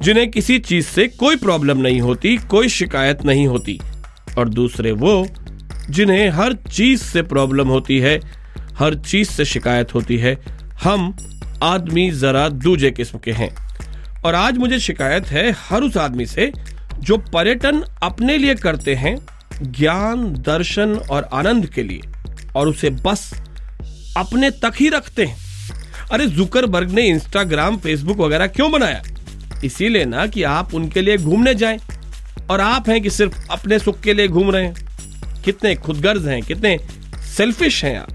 जिन्हें किसी चीज़ से कोई प्रॉब्लम नहीं होती, कोई शिकायत नहीं होती। और दूसरे वो, जिन्हें हर चीज़ से प्रॉब्लम होती है, हर चीज़ से शिकायत होती है। हम आदमी जरा दूजे किस्म के हैं। और आज मुझे शिकायत है हर उस आदमी से, जो पर्यटन अपने लिए करते हैं, ज्ञान, दर्शन और आनंद के लिए, और उसे बस अपने तक ही रखते हैं। अरे, जुकरबर्ग ने इंस्टाग्राम फेसबुक वगैरह क्यों बनाया? इसीलिए ना कि आप उनके लिए घूमने जाएँ। और आप हैं कि सिर्फ़ अपने सुख के लिए घूम रहे हैं। कितने खुदगर्ज हैं, कितने सेल्फिश हैं आप।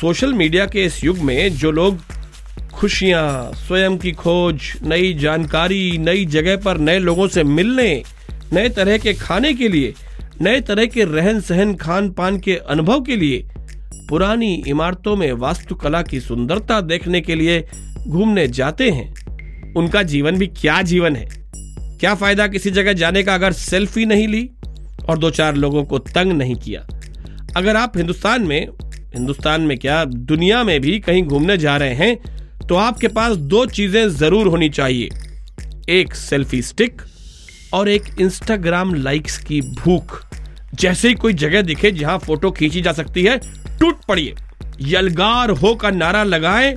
सोशल मीडिया के इस युग में जो लोग खुशियाँ, स्वयं की खोज, नई जानकारी, नई जगह पर नए लोगों से मिलने, नए तरह के खाने के लिए, नए तरह के रहन सहन खान पान के अनुभव के लिए, पुरानी इमारतों में वास्तुकला की सुंदरता देखने के लिए घूमने जाते हैं। उनका जीवन भी क्या जीवन है? क्या फ़ायदा किसी जगह जाने का अगर सेल्फी नहीं ली और दो चार लोगों को तंग नहीं किया? अगर आप हिंदुस्तान में हिंदुस्तान में क्या दुनिया में भी कहीं घूमने जा रहे हैं तो आपके पास दो चीज़ें ज़रूर होनी चाहिए। एक सेल्फी स्टिक और एक इंस्टाग्राम लाइक्स की भूख। जैसे ही कोई जगह दिखे जहाँ फ़ोटो खींची जा सकती है, टूट पड़िए। यलगार हो का नारा लगाएँ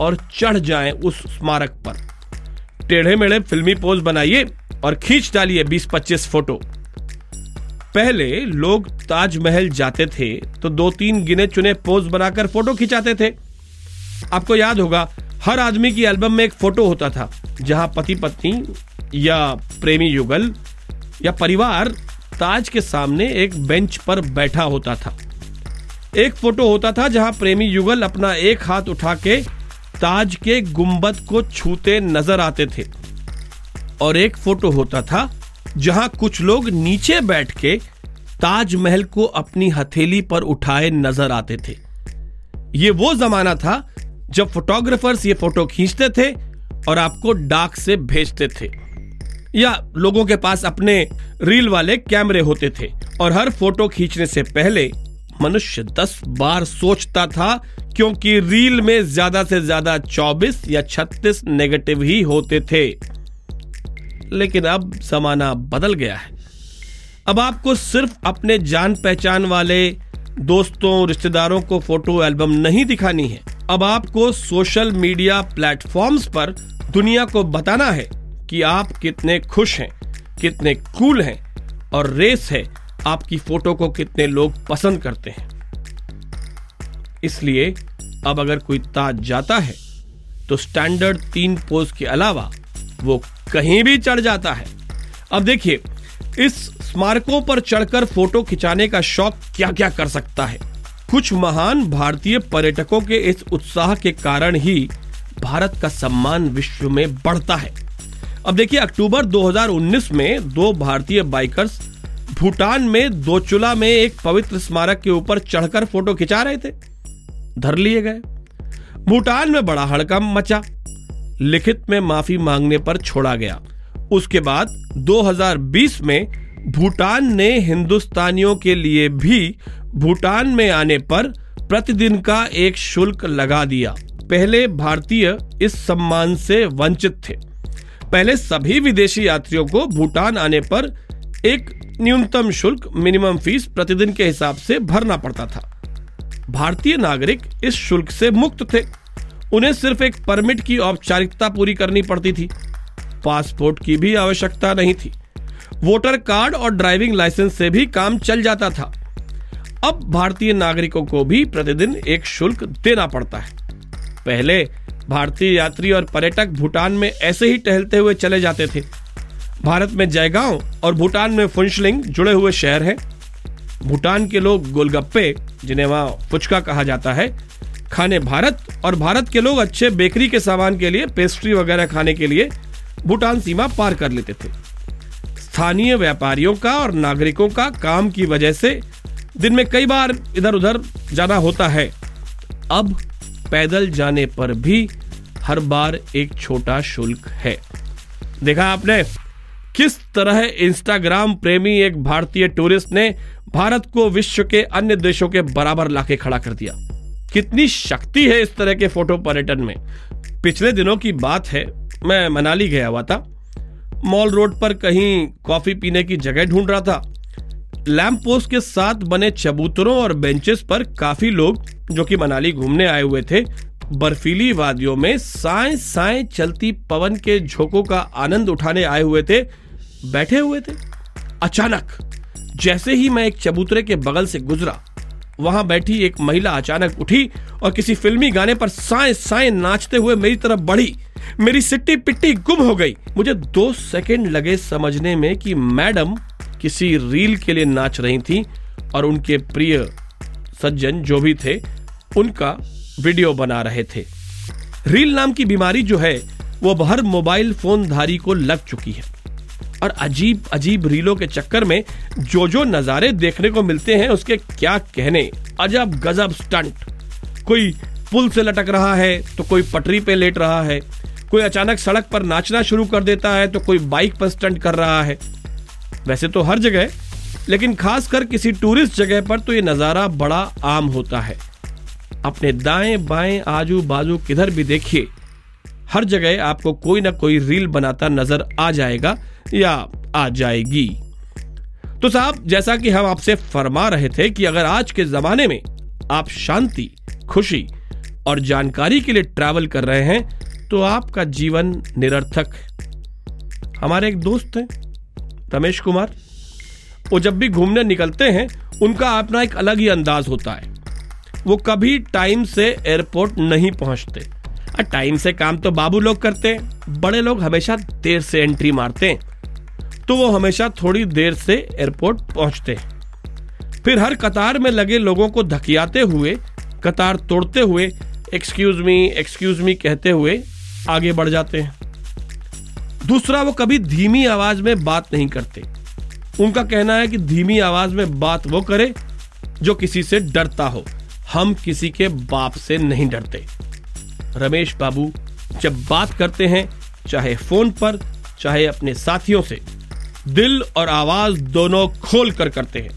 और चढ़ जाएँ उस स्मारक पर। टेढ़े मेढ़े फिल्मी पोज बनाइए और खींच डालिए 20-25 फ़ोटो। पहले लोग ताजमहल जाते थे तो दो तीन गिने चुने पोज बनाकर फ़ोटो खिंचाते थे। आपको याद होगा, हर आदमी की एल्बम में एक फ़ोटो होता था, जहाँ पति पत्नी या प्रेमी युगल या परिवार ताज के सामने एक बेंच पर बैठा होता था। एक फ़ोटो होता था जहाँ प्रेमी युगल अपना एक हाथ उठा के ताज के गुंबद को छूते नज़र आते थे। और एक फ़ोटो होता था, जहाँ कुछ लोग नीचे बैठ के ताजमहल को अपनी हथेली पर उठाए नज़र आते थे। ये वो जमाना था, जब फोटोग्राफर्स ये फ़ोटो खींचते थे और आपको डाक से भेजते थे। या लोगों के पास अपने रील वाले कैमरे होते थे, और हर फ़ोटो खींचने से पहले मनुष्य दस बार सोचता था, क्योंकि रील में ज़्यादा से ज़्यादा 24 या 36 नेगेटिव ही होते थे। लेकिन अब जमाना बदल गया है। अब आपको सिर्फ़ अपने जान पहचान वाले दोस्तों, रिश्तेदारों को फ़ोटो, एल्बम नहीं दिखानी है। अब आपको सोशल मीडिया प्लेटफॉर्म्स पर दुनिया को बताना है कि आप कितने खुश हैं, कितने कूल हैं और रेस है। आपकी फ़ोटो को कितने लोग पसंद करते हैं। इसलिए अब अगर कोई ताज जाता है तो स्टैंडर्ड तीन पोज के अलावा वो कहीं भी चढ़ जाता है। अब देखिए, इस स्मारकों पर चढ़कर फ़ोटो खिंचाने का शौक क्या क्या कर सकता है? कुछ महान भारतीय पर्यटकों के इस उत्साह के कारण ही भारत का सम्मान विश्व में बढ़ता है। अब देखिए, अक्टूबर 2019 में दो भारतीय बाइकर्स भूटान में दोचुला में एक पवित्र स्मारक के ऊपर चढ़कर फ़ोटो खिंचा रहे थे। धर लिए गए। भूटान में बड़ा हड़कम मचा। लिखित में माफ़ी मांगने पर छोड़ा गया। उसके बाद 2020 में भूटान ने हिंदुस्तानियों के लिए भी भूटान में आने पर प्रतिदिन का एक शुल्क लगा दिया। पहले भारतीय इस सम्मान से वंचित थे। पहले सभी विदेशी यात्रियों को भूटान आने पर एक न्यूनतम शुल्क मिनिमम फ़ीस प्रतिदिन के हिसाब से भरना पड़ता था। भारतीय नागरिक इस शुल्क से मुक्त थे। उन्हें सिर्फ़ एक परमिट की औपचारिकता पूरी करनी पड़ती थी। पासपोर्ट की भी आवश्यकता नहीं थी। वोटर कार्ड और ड्राइविंग लाइसेंस से भी काम चल जाता था। अब भारतीय नागरिकों को भी प्रतिदिन एक शुल्क देना पड़ता है। पहले भारतीय यात्री और पर्यटक भूटान में ऐसे ही टहलते हुए चले जाते थे। भारत में जयगांव और भूटान में फुंशलिंग जुड़े हुए शहर हैं। भूटान के लोग गोलगप्पे, जिन्हें वहाँ फुचका कहा जाता है, खाने भारत और भारत के लोग अच्छे बेकरी के सामान के लिए पेस्ट्री वगैरह खाने के लिए भूटान सीमा पार कर लेते थे। स्थानीय व्यापारियों का और नागरिकों का काम की वजह से दिन में कई बार इधर उधर जाना होता है। अब पैदल जाने पर भी हर बार एक छोटा शुल्क है। देखा आपने? किस तरह इंस्टाग्राम प्रेमी एक भारतीय टूरिस्ट ने भारत को विश्व के अन्य देशों के बराबर लाके खड़ा कर दिया? कितनी शक्ति है इस तरह के फ़ोटो पर्यटन में? पिछले दिनों की बात है, मैं मनाली गया हुआ था। मॉल रोड पर कहीं कॉफ़ी पीने की जगह ढूंढ रहा था। लैंप पोस्ट के साथ बने चबूतरों और बेंचेस पर काफ़ी लोग, जो कि मनाली घूमने आए हुए थे, बर्फीली वादियों में साए साए चलती पवन के झोंकों का आनंद उठाने आए हुए थे। बैठे हुए थे। अचानक, जैसे ही मैं एक चबूतरे के बगल से गुजरा, वहाँ बैठी एक महिला अचानक उठी और किसी फिल्मी गाने पर साए साए नाचते हुए मेरी तरफ़ बढ़ी। मेरी सिट्टी पिट्टी गुम हो गई। मुझे दो सेकंड लगे समझने में कि मैडम किसी रील के लिए नाच रही थी और उनके प्रिय सज्जन जो भी थे, उनका वीडियो बना रहे थे। रील नाम की बीमारी जो है, वो हर मोबाइल फ़ोन धारी को लग चुकी है। और अजीब अजीब रीलों के चक्कर में जो जो नजारे देखने को मिलते हैं, उसके क्या कहने? अजब गजब स्टंट। कोई पुल से लटक रहा है तो कोई पटरी पे लेट रहा है। कोई अचानक सड़क पर नाचना शुरू कर देता है तो कोई बाइक पर स्टंट कर रहा है। वैसे तो हर जगह, लेकिन खासकर किसी टूरिस्ट जगह पर तो ये नज़ारा बड़ा आम होता है। अपने दाएँ बाएँ आजू बाजू किधर भी देखिए, हर जगह आपको कोई ना कोई रील बनाता नज़र आ जाएगा या आ जाएगी। तो साहब, जैसा कि हम आपसे फरमा रहे थे कि अगर आज के जमाने में आप शांति, खुशी और जानकारी के लिए ट्रैवल कर रहे हैं तो आपका जीवन निरर्थक हमारे एक दोस्त हैं, रमेश कुमार। वो जब भी घूमने निकलते हैं, उनका अपना एक अलग ही अंदाज होता है। वो कभी टाइम से एयरपोर्ट नहीं पहुँचते। टाइम से काम तो बाबू लोग करते हैं। बड़े लोग हमेशा देर से एंट्री मारते हैं। तो वो हमेशा थोड़ी देर से एयरपोर्ट पहुँचते। फिर हर कतार में लगे लोगों को धकियाते हुए, कतार तोड़ते हुए एक्सक्यूज मी एक्सक्यूज मी कहते हुए आगे बढ़ जाते हैं। दूसरा, वो कभी धीमी आवाज़ में बात नहीं करते। उनका कहना है कि धीमी आवाज़ में बात वो करे जो किसी से डरता हो। हम किसी के बाप से नहीं डरते। रमेश बाबू जब बात करते हैं, चाहे फ़ोन पर, चाहे अपने साथियों से दिल और आवाज़ दोनों खोल कर करते हैं।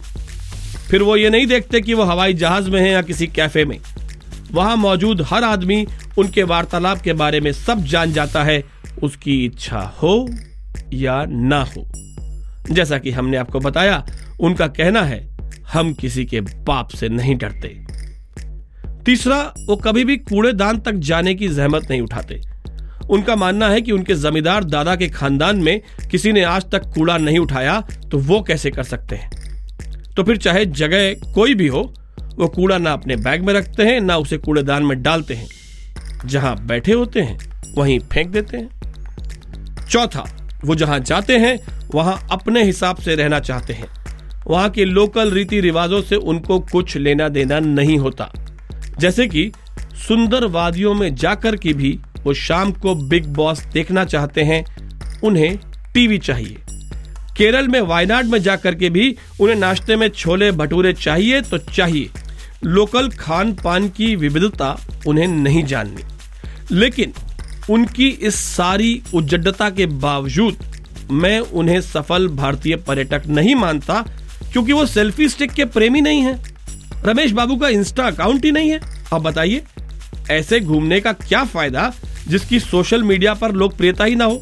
फिर वो ये नहीं देखते कि वो हवाई जहाज़ में है या किसी कैफ़े में। वहाँ मौजूद हर आदमी उनके वार्तालाप के बारे में सब जान जाता है, उसकी इच्छा हो या ना हो। जैसा कि हमने आपको बताया, उनका कहना है, हम किसी के बाप से नहीं डरते। तीसरा, वो कभी भी कूड़ेदान तक जाने की जहमत नहीं उठाते। उनका मानना है कि उनके जमींदार दादा के खानदान में किसी ने आज तक कूड़ा नहीं उठाया तो वो कैसे कर सकते हैं? तो फिर चाहे जगह कोई भी हो, वो कूड़ा ना अपने बैग में रखते हैं, ना उसे कूड़ेदान में डालते हैं। जहाँ बैठे होते हैं, वहीं फेंक देते हैं। चौथा, वो जहाँ जाते हैं, वहाँ अपने हिसाब से रहना चाहते हैं। वहाँ के लोकल रीति रिवाजों से उनको कुछ लेना देना नहीं होता। जैसे कि सुंदर वादियों में जाकर की भी वो शाम को बिग बॉस देखना चाहते हैं, उन्हें टीवी चाहिए। केरल में वायनाड में जाकर के भी उन्हें नाश्ते में छोले भटूरे चाहिए तो चाहिए। लोकल खान पान की विविधता उन्हें नहीं जाननी। लेकिन उनकी इस सारी उज्जडता के बावजूद मैं उन्हें सफल भारतीय पर्यटक नहीं मानता, क्योंकि वो सेल्फी स्टिक के प्रेमी नहीं है। रमेश बाबू का इंस्टा अकाउंट ही नहीं है। अब बताइए, ऐसे घूमने का क्या फ़ायदा जिसकी सोशल मीडिया पर लोकप्रियता ही ना हो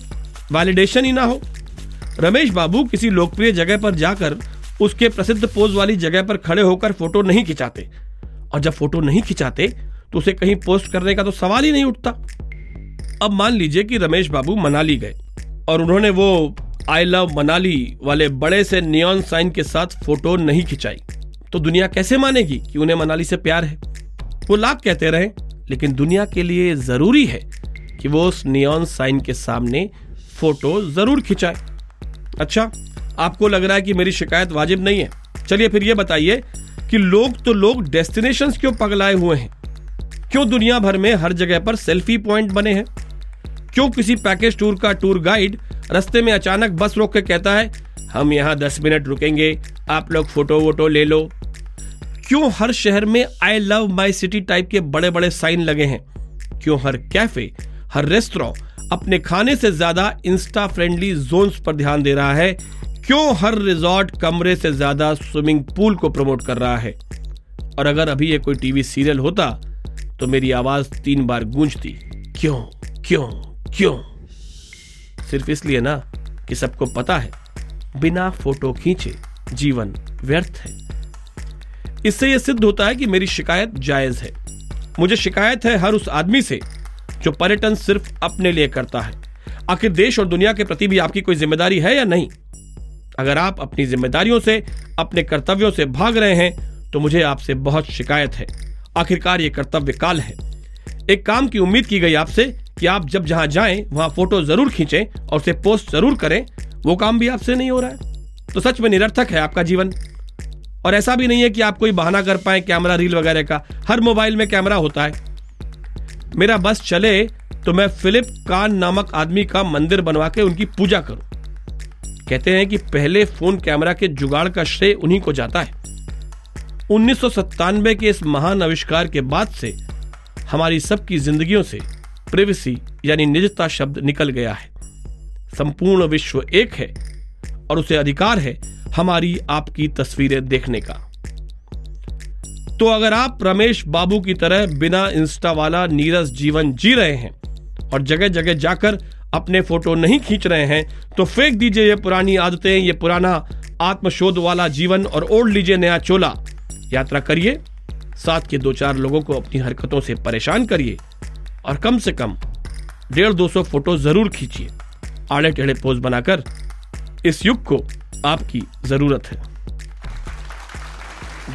वैलिडेशन ही ना हो। रमेश बाबू किसी लोकप्रिय जगह पर जाकर उसके प्रसिद्ध पोज वाली जगह पर खड़े होकर फ़ोटो नहीं खिंचाते। और जब फ़ोटो नहीं खिंचाते तो उसे कहीं पोस्ट करने का तो सवाल ही नहीं उठता। अब मान लीजिए कि रमेश बाबू मनाली गए और उन्होंने वो आई लव मनाली वाले बड़े से नियॉन साइन के साथ फ़ोटो नहीं खिंचाई। तो दुनिया कैसे मानेगी कि उन्हें मनाली से प्यार है? वो लाख कहते रहे, लेकिन दुनिया के लिए ज़रूरी है कि वो उस नियॉन साइन के सामने फ़ोटो ज़रूर खिंचाए। अच्छा आपको लग रहा है कि मेरी शिकायत वाजिब नहीं है। चलिए फिर ये बताइए कि लोग तो लोग डेस्टिनेशन क्यों पगलाए हुए हैं? क्यों दुनिया भर में हर जगह पर सेल्फी पॉइंट बने हैं? क्यों किसी पैकेज टूर का टूर गाइड रस्ते में अचानक बस रोक के कहता है, हम यहाँ दस मिनट रुकेंगे, आप लोग फ़ोटो वोटो ले लो क्यों हर शहर में I love my city type के बड़े बड़े साइन लगे हैं? क्यों हर कैफ़े हर रेस्टोरेंट अपने खाने से ज़्यादा इंस्टा फ्रेंडली जोन्स पर ध्यान दे रहा है। क्यों हर रिजॉर्ट कमरे से ज़्यादा स्विमिंग पूल को प्रमोट कर रहा है? और अगर अभी ये कोई टीवी सीरियल होता तो मेरी आवाज़ तीन बार गूंजती, क्यों क्यों क्यों? सिर्फ़ इसलिए ना कि सबको पता है, बिना फ़ोटो खींचे जीवन व्यर्थ है। इससे यह सिद्ध होता है कि मेरी शिकायत जायज़ है। मुझे शिकायत है हर उस आदमी से जो पर्यटन सिर्फ़ अपने लिए करता है। आखिर देश और दुनिया के प्रति भी आपकी कोई ज़िम्मेदारी है या नहीं? अगर आप अपनी जिम्मेदारियों से, अपने कर्तव्यों से भाग रहे हैं तो मुझे आपसे बहुत शिकायत है। आखिरकार ये कर्तव्य काल है। एक काम की उम्मीद की गई आपसे कि आप जब जहाँ जाएँ, वहाँ फ़ोटो ज़रूर खींचें और उसे पोस्ट ज़रूर करें। वो काम भी आपसे नहीं हो रहा है। तो सच में निरर्थक है आपका जीवन। और ऐसा भी नहीं है कि आप कोई बहाना कर पाए, कैमरा, रील वगैरह का। हर मोबाइल में कैमरा होता है। मेरा बस चले तो मैं फिलिप कान नामक आदमी का मंदिर बनवा के उनकी पूजा करूँ। कहते हैं कि पहले फ़ोन कैमरा के जुगाड़ का श्रेय उन्हीं को जाता है। उन्नीस सौ सतानवे के इस महान आविष्कार के बाद से हमारी सबकी जिंदगियों से प्रिवेसी यानी निजता शब्द निकल गया है। संपूर्ण विश्व एक है और उसे अधिकार है हमारी आपकी तस्वीरें देखने का। तो अगर आप रमेश बाबू की तरह बिना इंस्टा वाला नीरस जीवन जी रहे हैं और जगह जगह जाकर अपने फ़ोटो नहीं खींच रहे हैं तो फेंक दीजिए ये पुरानी आदतें, ये पुराना आत्मशोध वाला जीवन और ओढ़ लीजिए नया चोला। यात्रा करिए, साथ के दो चार लोगों को अपनी हरकतों से परेशान करिए और कम से कम डेढ़ दो सौ फ़ोटो ज़रूर खींचिए। आड़े टेढ़े पोज बनाकर इस युग को आपकी ज़रूरत है।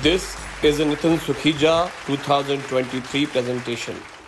This is Nitin Sukhija 2023 presentation.